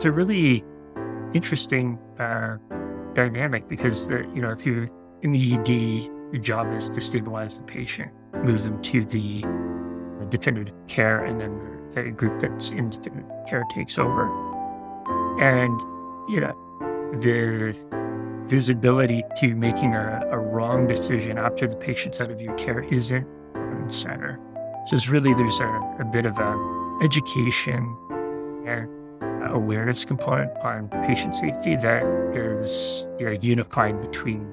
it's a really interesting uh, dynamic because the, you know if you're in the ED, your job is to stabilize the patient, move them to the definitive care, and then a group that's in definitive care takes over. And you know the visibility to making a, a wrong decision after the patient's out of your care isn't center. So it's really there's a, a bit of a education and awareness component on patient safety that is you know, unified between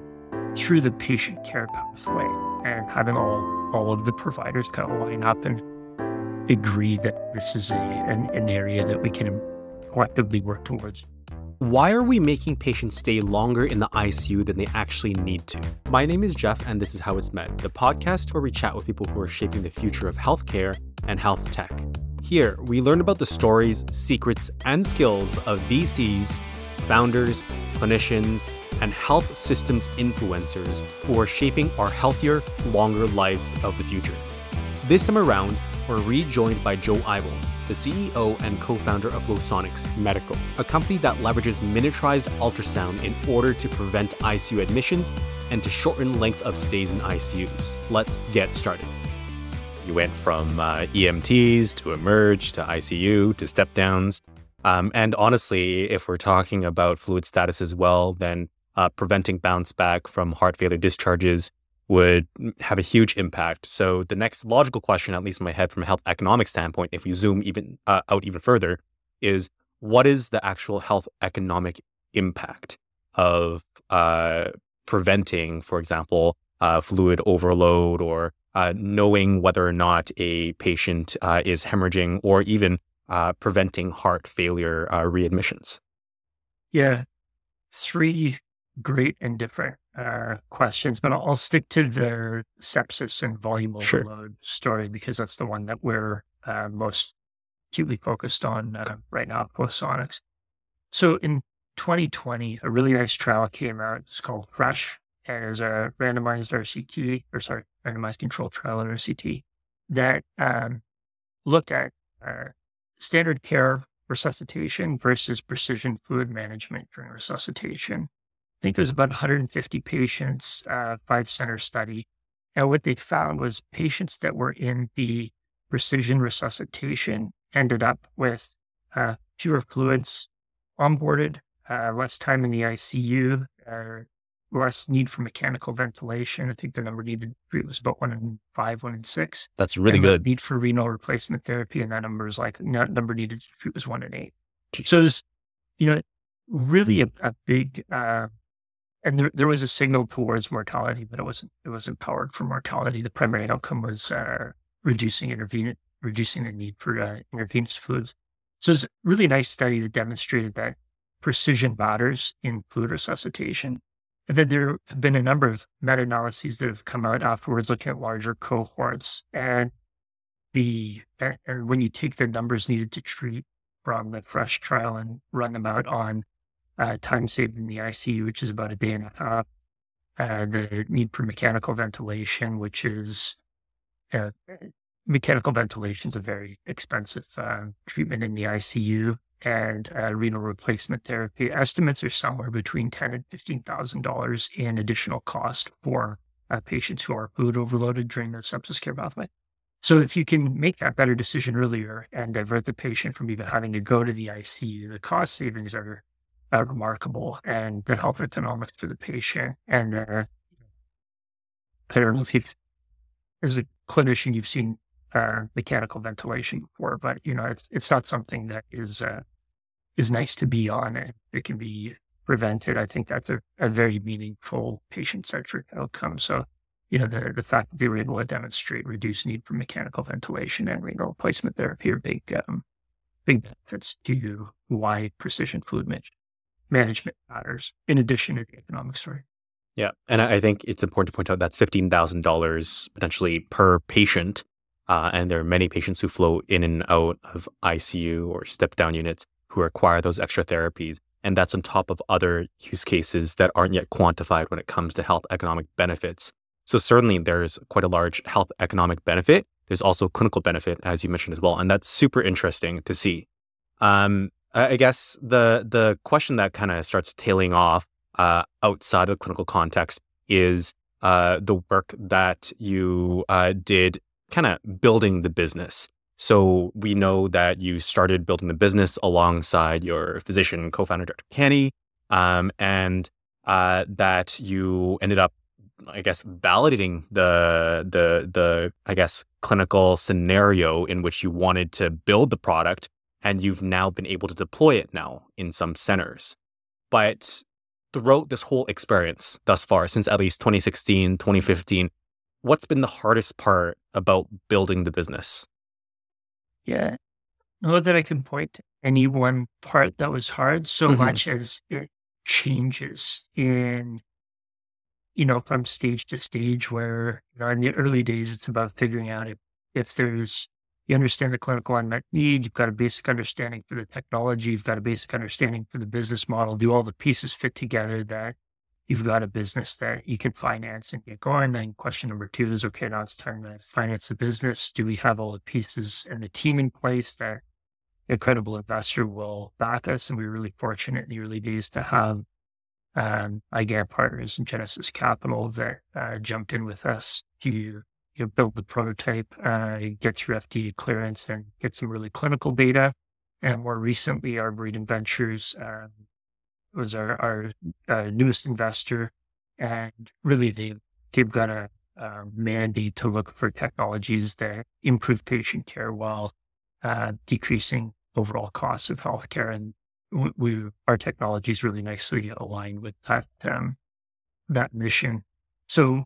through the patient care pathway and having all all of the providers kind of line up and agree that this is a, an, an area that we can collectively work towards. Why are we making patients stay longer in the ICU than they actually need to? My name is Geoff, and this is How It's Med, the podcast where we chat with people who are shaping the future of healthcare and health tech. Here, we learn about the stories, secrets, and skills of VCs, founders, clinicians, and health systems influencers who are shaping our healthier, longer lives of the future. This time around, we're rejoined by Joe Eibl, the CEO and co founder of Flosonics Medical, a company that leverages miniaturized ultrasound in order to prevent ICU admissions and to shorten length of stays in ICUs. Let's get started. You went from uh, EMTs to emerge to ICU to step downs. Um, and honestly, if we're talking about fluid status as well, then uh, preventing bounce back from heart failure discharges would have a huge impact. So the next logical question, at least in my head from a health economic standpoint, if we zoom even uh, out even further, is what is the actual health economic impact of uh, preventing, for example, uh, fluid overload or uh, knowing whether or not a patient uh, is hemorrhaging or even uh, preventing heart failure readmissions? Yeah, three great and different uh, questions, but I'll, I'll, stick to the sepsis and volume overload sure. story because that's the one that we're uh, most acutely focused on uh, right now, Flosonics. So in 2020, a really nice trial came out. It's called FRESH, and it's a randomized RCT, or sorry, randomized control trial at RCT that um, looked at uh, standard care resuscitation versus precision fluid management during resuscitation. I think it was about 150 patients, uh, five center study. And what they found was patients that were in the precision resuscitation ended up with uh, fewer fluids onboarded, uh, less time in the ICU, uh, less need for mechanical ventilation. I think the number needed was about one in five, one in six. That's really good. Need for renal replacement therapy, and that number is like number needed to treat was one in eight. So there's, you know, really a, a big uh, and there, there was a signal towards mortality, but it wasn't it wasn't powered for mortality. The primary outcome was uh, reducing intervenient reducing the need for uh, intravenous fluids. So it's a really nice study that demonstrated that precision matters in fluid resuscitation. And then there have been a number of meta-analyses that have come out afterwards looking at larger cohorts. And the and when you take the numbers needed to treat from the fresh trial and run them out on uh, time saved in the ICU, which is about a day and a half. Uh, the need for mechanical ventilation, which is uh, mechanical ventilation is a very expensive uh, treatment in the ICU, and uh, renal replacement therapy. Estimates are somewhere between ten and fifteen thousand dollars in additional cost for uh, patients who are fluid overloaded during their sepsis care pathway. So if you can make that better decision earlier and divert the patient from even having to go to the ICU, the cost savings are uh, remarkable and the health economics for the patient. And uh, I don't know if you've, as a clinician, you've seen uh, mechanical ventilation before, but you know, it's, it's not something that is, uh, is nice to be on. It, it can be prevented. I think that's a, a very meaningful patient centric outcome. So, you know, the, the fact that we were able to demonstrate reduced need for mechanical ventilation and renal replacement therapy are big, um, big benefits to why precision fluid management management matters in addition to the economic story. Yeah. And I think it's important to point out that's $15,000 potentially per patient. Uh, and there are many patients who flow in and out of ICU or step down units who require those extra therapies. And that's on top of other use cases that aren't yet quantified when it comes to health economic benefits. So, certainly, there's quite a large health economic benefit. There's also clinical benefit, as you mentioned as well. And that's super interesting to see. Um, I guess the the question that kind of starts tailing off uh, outside of the clinical context is uh, the work that you uh, did kind of building the business. So we know that you started building the business alongside your physician co-founder, Dr. Kenny, um, and uh, that you ended up, I guess, validating the the the I guess clinical scenario in which you wanted to build the product, and you've now been able to deploy it now in some centers. But throughout this whole experience thus far, since at least 2016, 2015, what's been the hardest part about building the business? Yeah. Know that I can point to any one part that was hard so mm-hmm. much as it changes in, you know, from stage to stage where, you know, in the early days, it's about figuring out if, if there's you understand the clinical unmet need. You've got a basic understanding for the technology. You've got a basic understanding for the business model. Do all the pieces fit together that you've got a business that you can finance and get going? Then question number two is, okay, now it's time to finance the business. Do we have all the pieces and the team in place that a credible investor will back us? And we were really fortunate in the early days to have um, iGan Partners and Genesis Capital that uh, jumped in with us to you know, build the prototype, uh, get your FDA clearance, and get some really clinical data. And more recently, Arboretum Ventures um, was our, our uh, newest investor, and really they they've got a, a, mandate to look for technologies that improve patient care while uh, decreasing overall costs of healthcare. And we, our technology is really nicely aligned with that um, that mission. So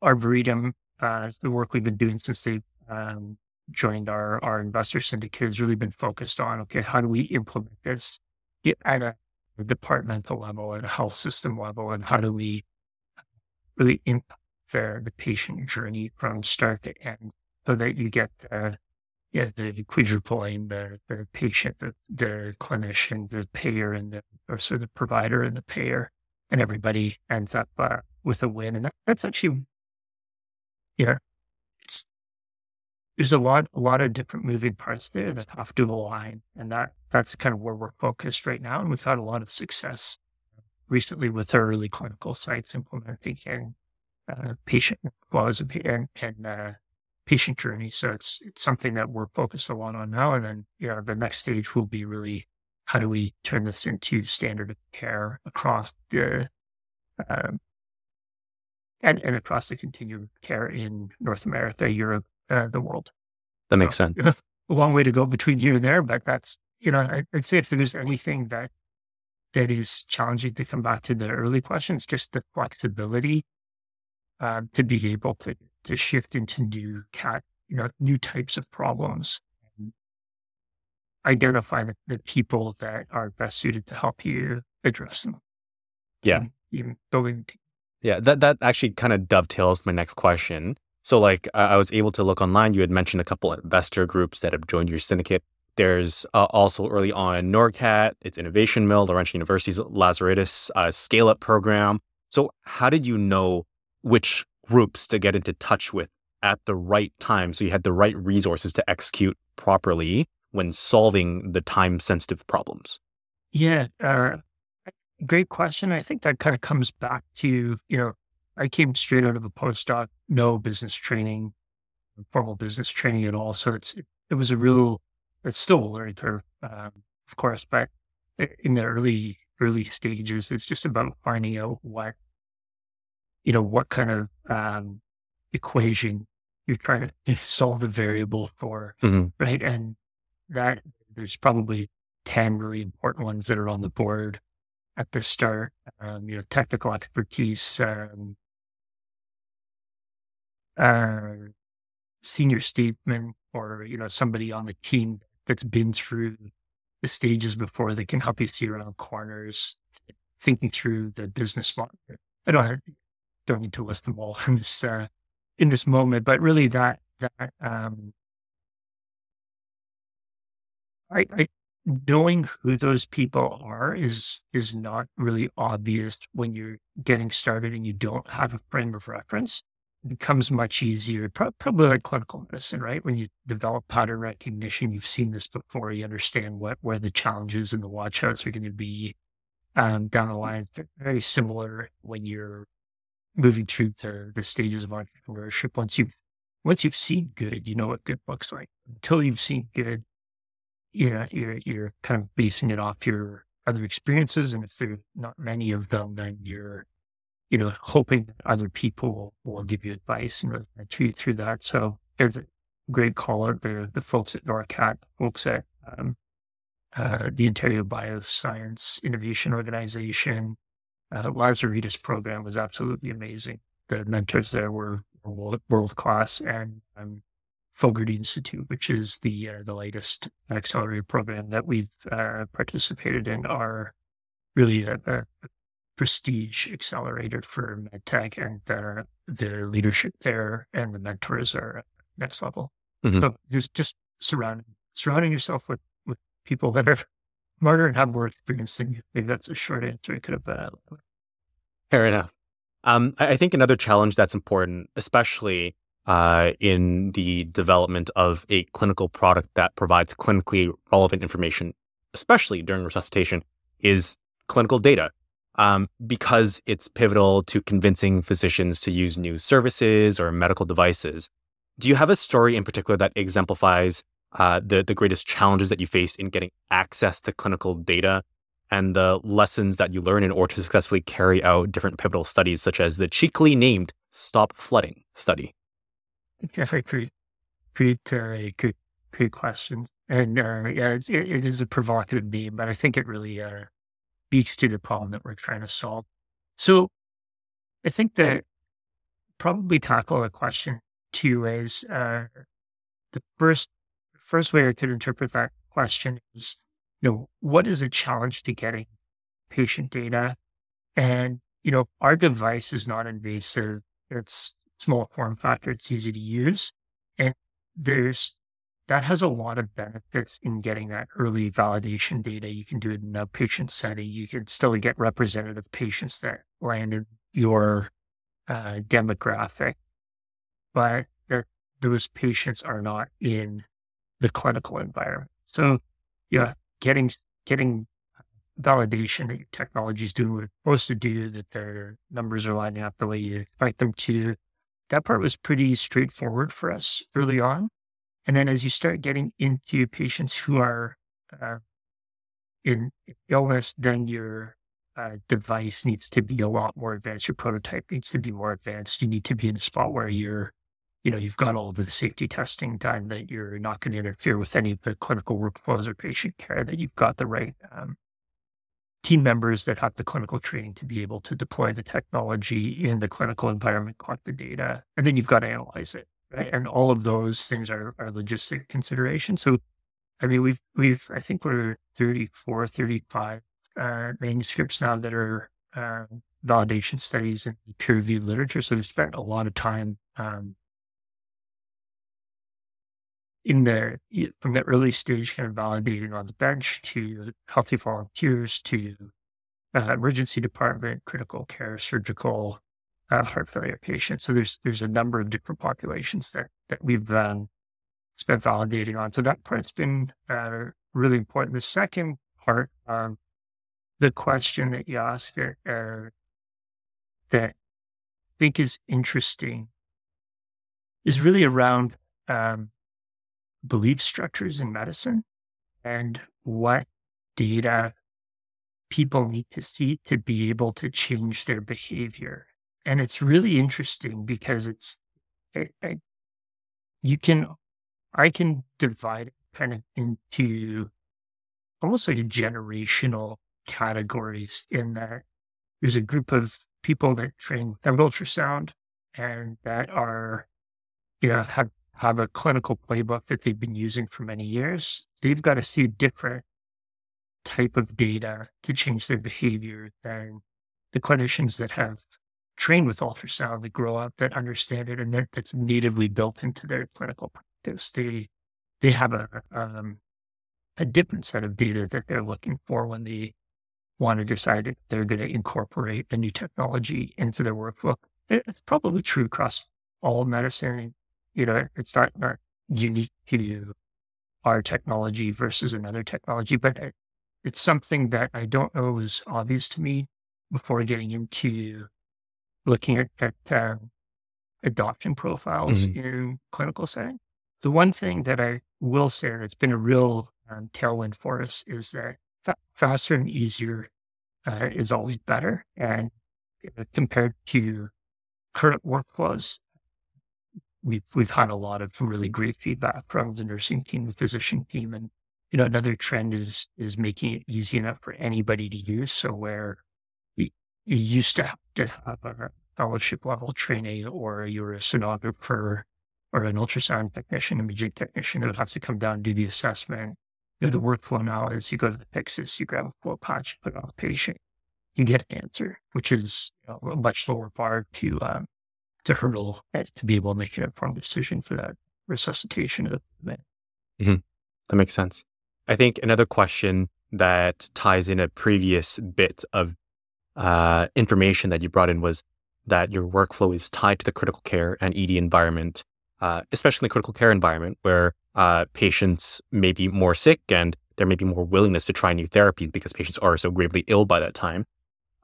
Arboretum uh, the work we've been doing since they um, joined our, our investor syndicate has really been focused on, okay, how do we implement this at a departmental level, at a health system level, and how do we really impact the, patient journey from start to end so that you get the, yeah, the quadrupling, the, the patient, the, the clinician, the payer, and the, or so the provider and the payer, and everybody ends up uh, with a win. And that, that's actually yeah, there's a lot a lot of different moving parts there that have to align, and that that's kind of where we're focused right now. And we've had a lot of success recently with our early clinical sites implementing uh, patient flows and, and uh, patient journey. So it's it's something that we're focused a lot on now. And then you know the next stage will be really how do we turn this into standard of care across the um, and, and across the continuum of care in North America, Europe, uh, the world. That makes so, sense. A long way to go between here and there, but that's, you know, I, would say if there's anything that that is challenging to come back to the early questions, just the flexibility uh, to be able to to shift into new cat, you know, new types of problems, identify the, the people that are best suited to help you address them. Yeah, even building yeah, that that actually kind of dovetails my next question. So, like, I, was able to look online. You had mentioned a couple investor groups that have joined your syndicate. There's uh, also early on NORCAT, its Innovation Mill, Laurentian University's Lazaridis uh, Scale Up program. So, how did you know which groups to get into touch with at the right time so you had the right resources to execute properly when solving the time sensitive problems? Yeah, uh, Great question. I think that kind of comes back to, you know, I came straight out of a postdoc, no business training, formal business training at all. So it's, it was a real, it's still a learning curve, um, of course, but in the early, early stages, it's just about finding out what, you know, what kind of, um, equation you're trying to solve a variable for, mm-hmm. right? And that there's probably 10 really important ones that are on the board at the start, um, you know, technical expertise, um, uh, senior statement, or, you know, somebody on the team that's been through the stages before that can help you see around corners, thinking through the business model. I don't, don't need to list them all in this, uh, in this moment, but really that, that, um, I, I, knowing who those people are is is not really obvious when you're getting started and you don't have a frame of reference. Becomes much easier, probably like clinical medicine, right? When you develop pattern recognition, you've seen this before, you understand what where the challenges and the watchouts are going to be um, down the line. Very similar when you're moving through the, the stages of entrepreneurship. Once you've once you've seen good, you know what good looks like. Until you've seen good, you know, you're you're kind of basing it off your other experiences, and if there are not many of them, then you're you know, hoping that other people will give you advice and really treat you through that. So there's a great call out there, the folks at NORCAT, folks at um, uh, the Ontario Bioscience Innovation Organization. Uh, Lazaridis program was absolutely amazing. The mentors there were world class, and um, Fogarty Institute, which is the uh, the latest accelerator program that we've uh, participated in, are really a, a, prestige accelerator for medtech, and their their leadership there and the mentors are next level. Mm-hmm. So just just surrounding surrounding yourself with with people that are smarter and have more experience than you. Maybe that's a short answer I could have. Uh, Fair enough. Um, I think another challenge that's important, especially uh, in the development of a clinical product that provides clinically relevant information, especially during resuscitation, is clinical data um, because it's pivotal to convincing physicians to use new services or medical devices. Do you have a story in particular that exemplifies uh, the, the greatest challenges that you face in getting access to clinical data and the lessons that you learn in order to successfully carry out different pivotal studies, such as the cheekily named Stop Flooding study? Great, great, good, great questions. And uh, yeah, it, it is a provocative name, but I think it really uh, speaks to the problem that we're trying to solve. So I think that probably tackle the question two ways. Uh, the first first way I could interpret that question is, you know, what is a challenge to getting patient data? And, you know, our device is not invasive. It's small form factor. It's easy to use. And there's that has a lot of benefits in getting that early validation data. You can do it in a patient setting. You can still get representative patients that land in your uh, demographic, but those patients are not in the clinical environment. So, yeah, getting getting validation that your technology is doing what it's supposed to do, that their numbers are lining up the way you expect them to. That part was pretty straightforward for us early on. And then as you start getting into patients who are uh, in illness, then your uh, device needs to be a lot more advanced. Your prototype needs to be more advanced. You need to be in a spot where you're, you know, you've got all of the safety testing done, that you're not going to interfere with any of the clinical workflows or patient care, that you've got the right um, team members that have the clinical training to be able to deploy the technology in the clinical environment, collect the data, and then you've got to analyze it right? And all of those things are, are logistic considerations. So, I mean, we've, we've, I think we're 34, 35 uh, manuscripts now that are uh, validation studies and peer reviewed literature. So we've spent a lot of time um, in there from the early stage, kind of validating on the bench to healthy volunteers to uh, emergency department, critical care, surgical, heart failure patients. So there's there's a number of different populations that that we've um, spent validating on. So that part's been uh, really important. The second part, um, the question that you asked uh, that I think is interesting is really around um, belief structures in medicine and what data people need to see to be able to change their behavior and it's really interesting because it's it, it, you can I can divide it kind of into almost like generational categories in that there's a group of people that train that ultrasound and that are you know have have a clinical playbook that they've been using for many years. They've got to see different type of data to change their behavior than the clinicians that have trained with ultrasound, that grow up, that understand it, and that, that's natively built into their clinical practice. They they have a um, a different set of data that they're looking for when they want to decide if they're going to incorporate a new technology into their workflow. It's probably true across all medicine. You know, it's not, not unique to our technology versus another technology, but it's something that I don't know was obvious to me before getting into looking at, at uh, adoption profiles mm-hmm. in clinical setting. The one thing that I will say that's been a real um, tailwind for us is that fa- faster and easier uh, is always better. And uh, compared to current workflows, we've we've had a lot of really great feedback from the nursing team, the physician team, and you know another trend is is making it easy enough for anybody to use. So where we you used to have to have a fellowship level trainee or you're a sonographer or an ultrasound technician, imaging technician would have to come down and do the assessment. You know, the workflow now is you go to the Pyxis, you grab a FloPatch, put it on the patient, you get an answer, which is you know, a much lower bar to um, to hurdle to be able to make an informed decision for that resuscitation of the event. Mm-hmm. That makes sense. I think another question that ties in a previous bit of uh, information that you brought in was that your workflow is tied to the critical care and ED environment, uh, especially the critical care environment where uh, patients may be more sick and there may be more willingness to try new therapies because patients are so gravely ill by that time.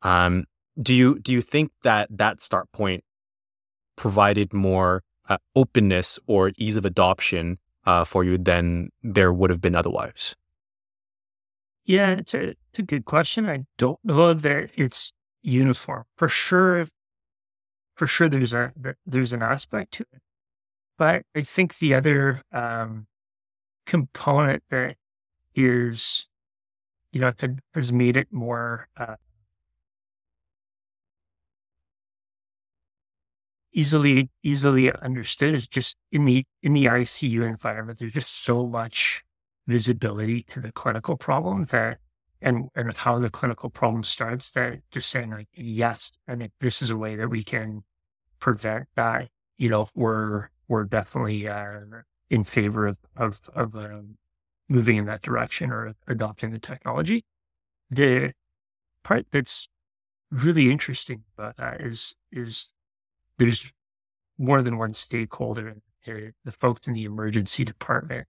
Um, do you do you think that that start point provided more uh, openness or ease of adoption uh, for you than there would have been otherwise? Yeah, it's a, it's a good question. I don't know that it's uniform for sure. For sure, there's a there's an aspect to it, but I think the other um, component that is, you know, has made it more uh, easily easily understood is just in the in the ICU environment. There's just so much visibility to the clinical problem that and and how the clinical problem starts that just saying like yes, I think this is a way that we can prevent that. You know, we're we're definitely uh, in favor of of, of um, moving in that direction or adopting the technology. The part that's really interesting about that is is there's more than one stakeholder. The folks in the emergency department,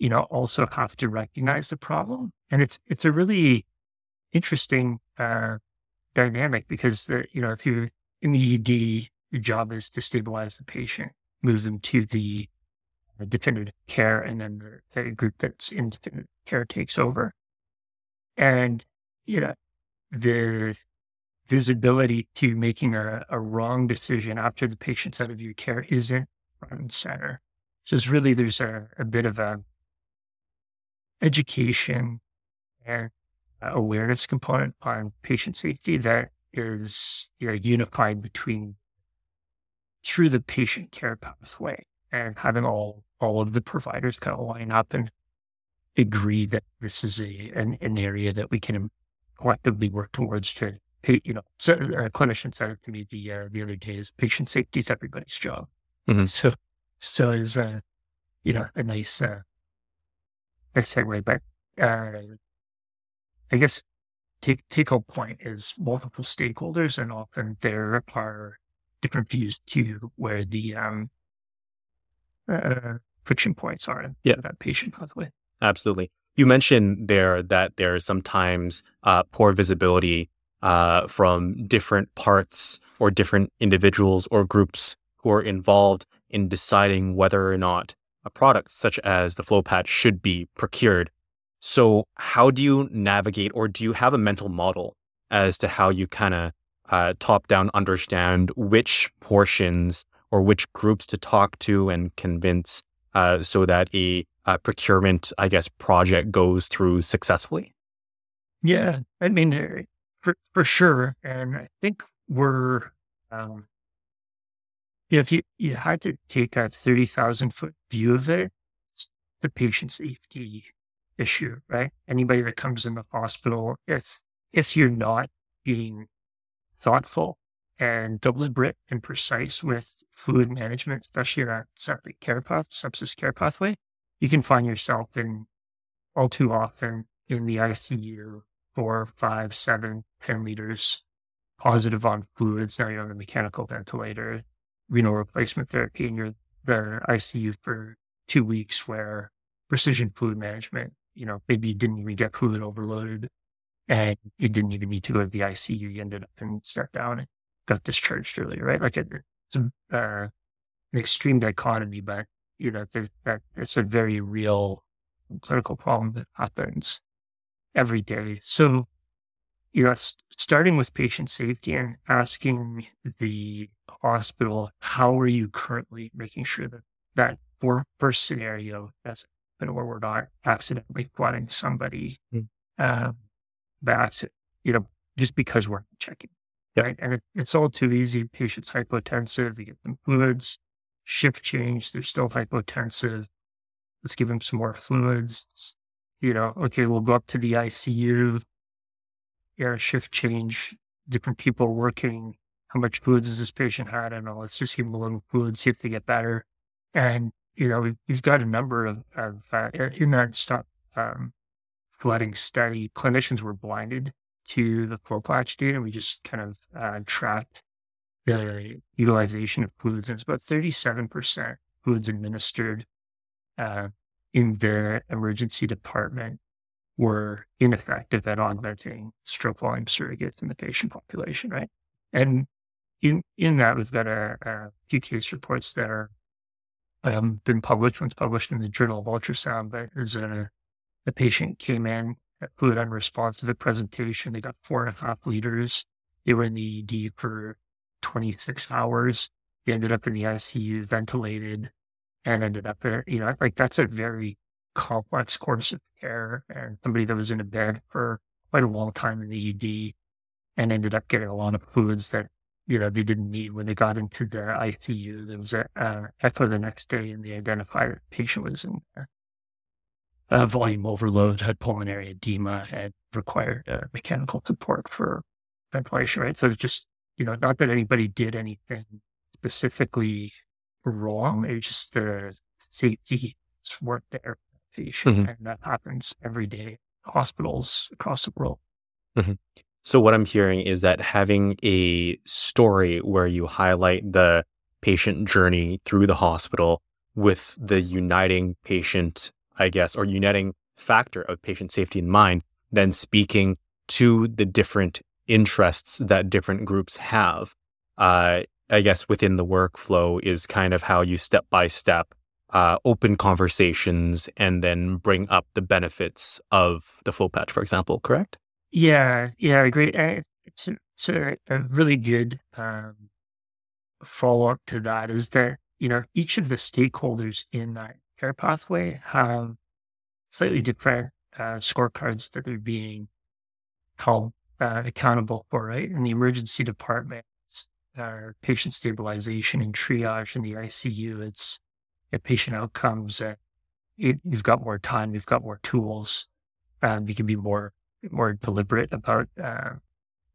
you know, also have to recognize the problem. And it's, it's a really interesting, uh, dynamic because the, you know, if you're in the ED, your job is to stabilize the patient, move them to the definitive care, and then the group that's in definitive care takes over. And, you know, the visibility to making a, a wrong decision after the patient's out of your care isn't front and center. So it's really, there's a, a bit of a education and awareness component on patient safety that is you know, unified between through the patient care pathway and having all all of the providers kind of line up and agree that this is a an, an area that we can collectively work towards to you know, so, uh, a clinician said to me the uh, the other day is patient safety is everybody's job. Mm-hmm. So, so is uh, you know, a nice, uh, nice segue. But uh, I guess take take home point is multiple stakeholders, and often there are different views to where the um, uh, friction points are in yeah. that patient pathway. Absolutely. You mentioned there that there's sometimes uh, poor visibility uh, from different parts or different individuals or groups who are involved in deciding whether or not a product such as the FloPatch should be procured. So, how do you navigate, or do you have a mental model as to how you kind of uh, top down understand which portions or which groups to talk to and convince uh, so that a, a procurement, I guess, project goes through successfully? Yeah, I mean, for, for sure. And I think we're, um, if you, you had to take a 30,000 foot view of it, the patient safety issue, right? Anybody that comes in the hospital, if, if you're not being thoughtful and deliberate and precise with fluid management, especially that septic care path, sepsis care pathway, you can find yourself in all too often in the ICU four, five, seven, 10 liters positive on fluids. Now you're on the mechanical ventilator. Renal replacement therapy and in your the ICU for two weeks where precision fluid management, you know, maybe you didn't even get fluid overloaded and you didn't even need to go to the ICU. You ended up in step down and got discharged earlier, right? Like it, it's a, uh, an extreme dichotomy, but you know, there's that it's a very real clinical problem that happens every day. So, you know, starting with patient safety and asking the hospital, how are you currently making sure that that for first scenario doesn't happen where we're not accidentally flooding somebody mm. um, back, you know, just because we're checking. Yep. Right. And it, it's all too easy. Patients hypotensive, you get them fluids, shift change, they're still hypotensive. Let's give them some more fluids. You know, okay, we'll go up to the ICU. Yeah, shift change, different people working. How much fluids does this patient had? I don't know. Let's just give them a little fluid, see if they get better. And, you know, we've, we've got a number of, of uh, in that stop um, flooding study, clinicians were blinded to the FloPatch data. We just kind of uh, tracked the utilization of fluids. And it's about 37% fluids administered uh, in their emergency department were ineffective at augmenting stroke volume surrogates in the patient population, right? And in in that, we've got a, a few case reports that are um, been published. One's published in the Journal of Ultrasound, but there's a, a patient came in fluid unresponsive at presentation. They got four and a half liters. They were in the ED for 26 hours. They ended up in the ICU, ventilated, and ended up. You know, like that's a very complex course of care. And somebody that was in a bed for quite a long time in the ED and ended up getting a lot of fluids that, you know, they didn't need when they got into the ICU. There was a uh, echo the next day and they identified the patient was in uh, volume overload, had pulmonary edema, and required uh, mechanical support for ventilation, right? So it's just you know, not that anybody did anything specifically wrong. It's just the safety weren't there. Mm-hmm. And that happens every day hospitals across the world. Mm-hmm. So what I'm hearing is that having a story where you highlight the patient journey through the hospital with the uniting patient, I guess, or uniting factor of patient safety in mind, then speaking to the different interests that different groups have. Uh, I guess within the workflow is kind of how you step by step uh, open conversations and then bring up the benefits of the full FloPatch, for example, correct? Yeah, yeah, I agree. It's a, it's a, a really good um, follow up to that is that, you know, each of the stakeholders in that care pathway have slightly different uh, scorecards that are being held uh, accountable for, right? In the emergency department, our patient stabilization and triage in the ICU, it's patient outcomes. Uh, it, you've got more time, you've got more tools, and you can be more more deliberate about uh,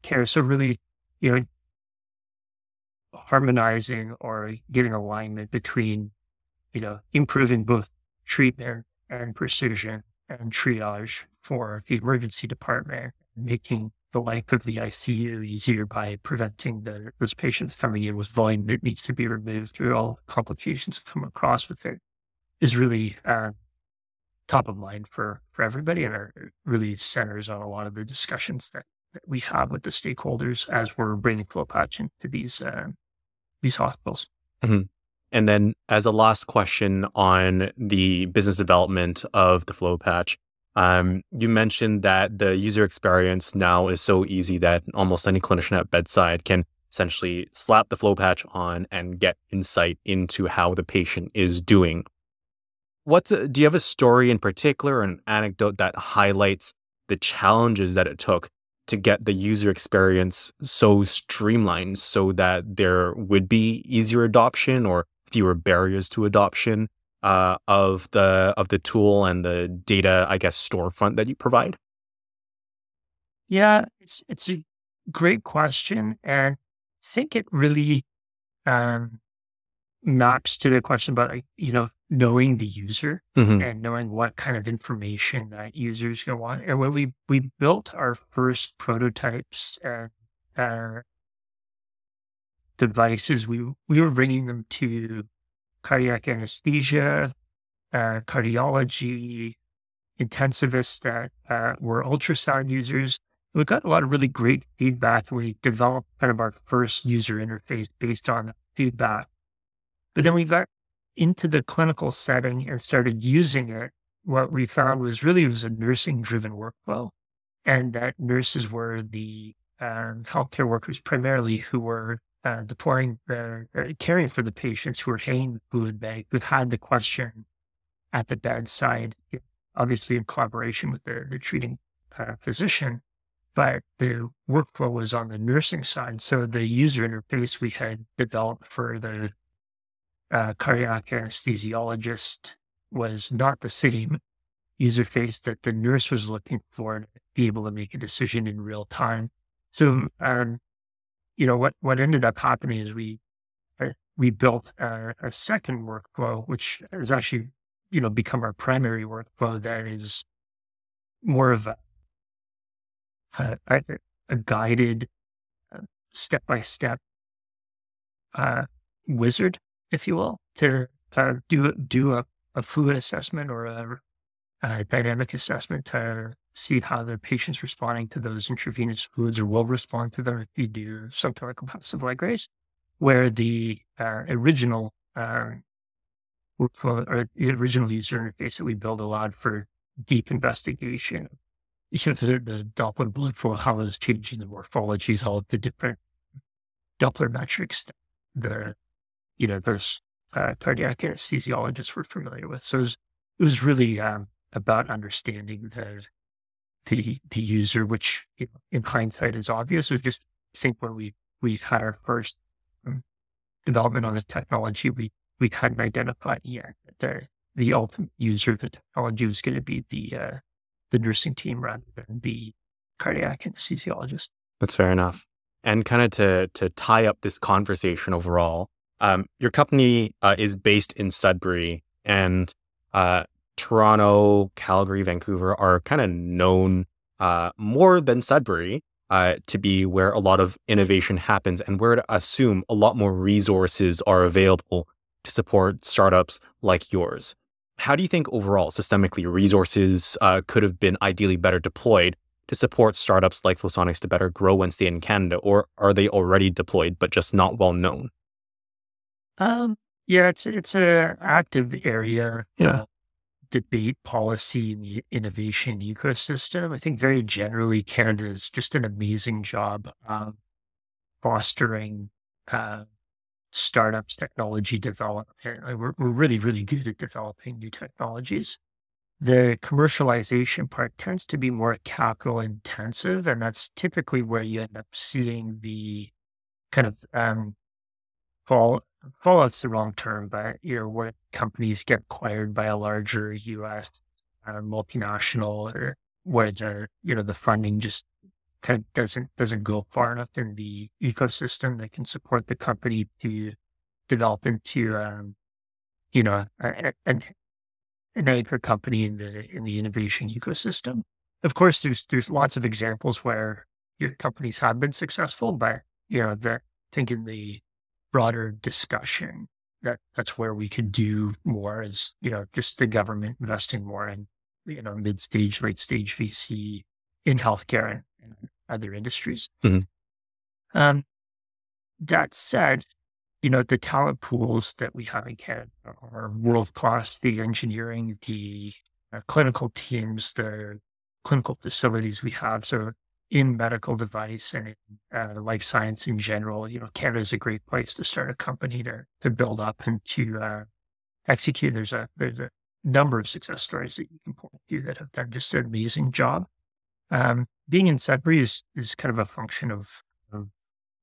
care. So really, you know, harmonizing or getting alignment between, you know, improving both treatment and precision and triage for the emergency department, making the life of the ICU easier by preventing the, those patients coming in with volume that needs to be removed through all complications that come across with it is really uh, top of mind for, for everybody and are, really centers on a lot of the discussions that, that we have with the stakeholders as we're bringing FloPatch into these, uh, these hospitals. Mm-hmm. And then as a last question on the business development of the FloPatch, um, you mentioned that the user experience now is so easy that almost any clinician at bedside can essentially slap the FloPatch on and get insight into how the patient is doing. What's a, do you have a story in particular, an anecdote that highlights the challenges that it took to get the user experience so streamlined so that there would be easier adoption or fewer barriers to adoption? uh, of the of the tool and the data, I guess, storefront that you provide? Yeah, it's it's a great question, and I think it really um, maps to the question about you know knowing the user mm-hmm. and knowing what kind of information that users going to want. And when we we built our first prototypes and uh, devices, we we were bringing them to cardiac anesthesia, uh, cardiology, intensivists that uh, were ultrasound users. We got a lot of really great feedback. We developed kind of our first user interface based on feedback. But then we got into the clinical setting and started using it. What we found was really was a nursing driven workflow, and that nurses were the uh, healthcare workers primarily who were uh, deploying, uh, caring for the patients who were saying who had, who had the question at the bedside, obviously in collaboration with the, the treating uh, physician, but the workflow was on the nursing side. So the user interface we had developed for the uh, cardiac anesthesiologist was not the same user face that the nurse was looking for to be able to make a decision in real time. So, um, you know, what, what ended up happening is we, uh, we built a, a second workflow, which has actually, you know, become our primary workflow that is more of a, a, a guided step by step wizard, if you will, to uh, do do a, a fluid assessment or a, a, dynamic assessment to see how the patient's responding to those intravenous fluids or will respond to them if you do subclinical passive leg raise, where the uh, original uh, or the original user interface that we built allowed for deep investigation. You know, the, the Doppler blood flow, how it's changing the morphologies, all the different Doppler metrics, the, you know, those uh, cardiac anesthesiologists were familiar with. So it was, it was really um, about understanding the the the user, which you know, in hindsight is obvious. Was just think when we we had our first um, development on this technology, we we hadn't identified yet that the the ultimate user of the technology was going to be the uh, the nursing team rather than the cardiac anesthesiologist. That's fair enough. And kind of to to tie up this conversation overall, um, your company uh, is based in Sudbury, and uh, Toronto, Calgary, Vancouver are kind of known uh, more than Sudbury uh, to be where a lot of innovation happens and where to assume a lot more resources are available to support startups like yours. How do you think overall, systemically, resources uh, could have been ideally better deployed to support startups like Flosonics to better grow and stay in Canada, or are they already deployed but just not well known? Um, yeah, it's it's an active area. Yeah. Uh, debate policy the innovation ecosystem. I think very generally, Canada is just an amazing job of fostering uh, startups, technology development. We're, we're really, really good at developing new technologies. The commercialization part tends to be more capital intensive, and that's typically where you end up seeing the kind of um, fall fallout's the wrong term, but you know, where companies get acquired by a larger U.S. Uh, multinational, or where the you know the funding just kind of doesn't doesn't go far enough in the ecosystem that can support the company to develop into um, you know a, a, an anchor company in the in the innovation ecosystem. Of course, there's there's lots of examples where your companies have been successful, but you know, the, I think in the broader discussion. That that's where we could do more is, you know, just the government investing more in, you know, mid stage, late stage VC in healthcare and, and other industries. Mm-hmm. Um, that said, you know, the talent pools that we have in Canada are world class. The engineering, the uh, clinical teams, the clinical facilities we have. So in medical device and in uh, life science in general, you know, Canada is a great place to start a company to to build up and to uh, execute. There's a there's a number of success stories that you can point to that have done just an amazing job. Um, being in Sudbury is is kind of a function of, of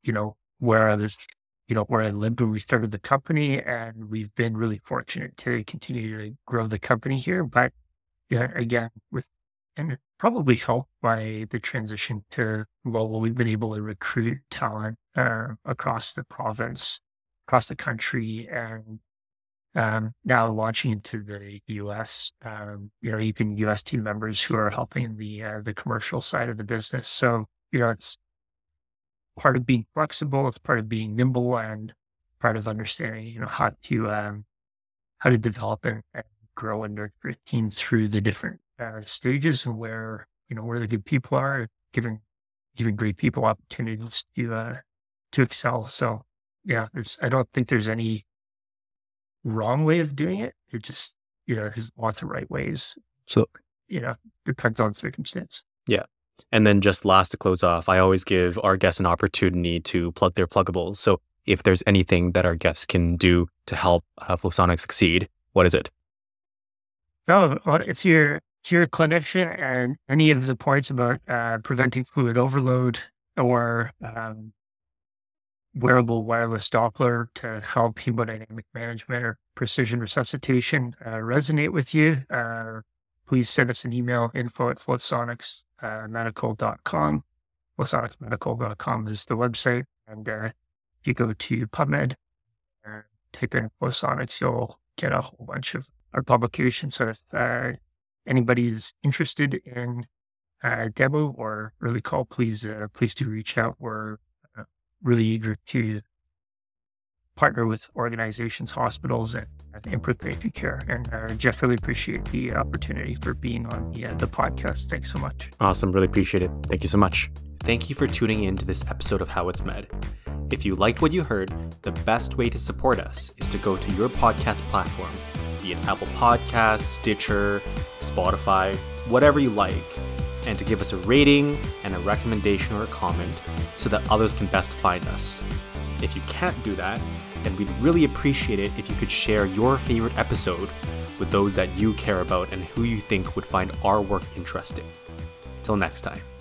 you know where I was, you know where I lived when we started the company, and we've been really fortunate to continue to grow the company here. But yeah, again, with and it probably helped by the transition to well, we've been able to recruit talent uh, across the province, across the country, and um, now launching into the U.S. Um, you know, even U.S. team members who are helping the uh, the commercial side of the business. So you know, it's part of being flexible. It's part of being nimble and part of understanding, you know, how to um, how to develop and, and grow and nurture a team through the different uh, stages and where you know where the good people are, giving giving great people opportunities to uh, to excel. So yeah, there's I don't think there's any wrong way of doing it. It just you know there's lots of right ways. So you know depends on circumstance. Yeah. And then just last to close off, I always give our guests an opportunity to plug their pluggables. So if there's anything that our guests can do to help uh, Flosonic succeed, what is it? Well, if you're if you're clinician and any of the points about uh, preventing fluid overload or um, wearable wireless Doppler to help hemodynamic management or precision resuscitation uh, resonate with you, uh, please send us an email info at flosonicsmedical.com. Flosonicsmedical.com is the website. And uh, if you go to PubMed, uh, type in Flosonics, you'll get a whole bunch of our publications. So if uh, anybody is interested in uh, demo or early call, please uh, please do reach out. We're uh, really eager to partner with organizations, hospitals, and, and improve patient care. And uh, Geoff, really appreciate the opportunity for being on the, uh, the podcast. Thanks so much. Awesome. Really appreciate it. Thank you so much. Thank you for tuning in to this episode of How It's Med. If you liked what you heard, the best way to support us is to go to your podcast platform, be it Apple Podcasts, Stitcher, Spotify, whatever you like, and to give us a rating and a recommendation or a comment so that others can best find us. If you can't do that, then we'd really appreciate it if you could share your favorite episode with those that you care about and who you think would find our work interesting. Till next time.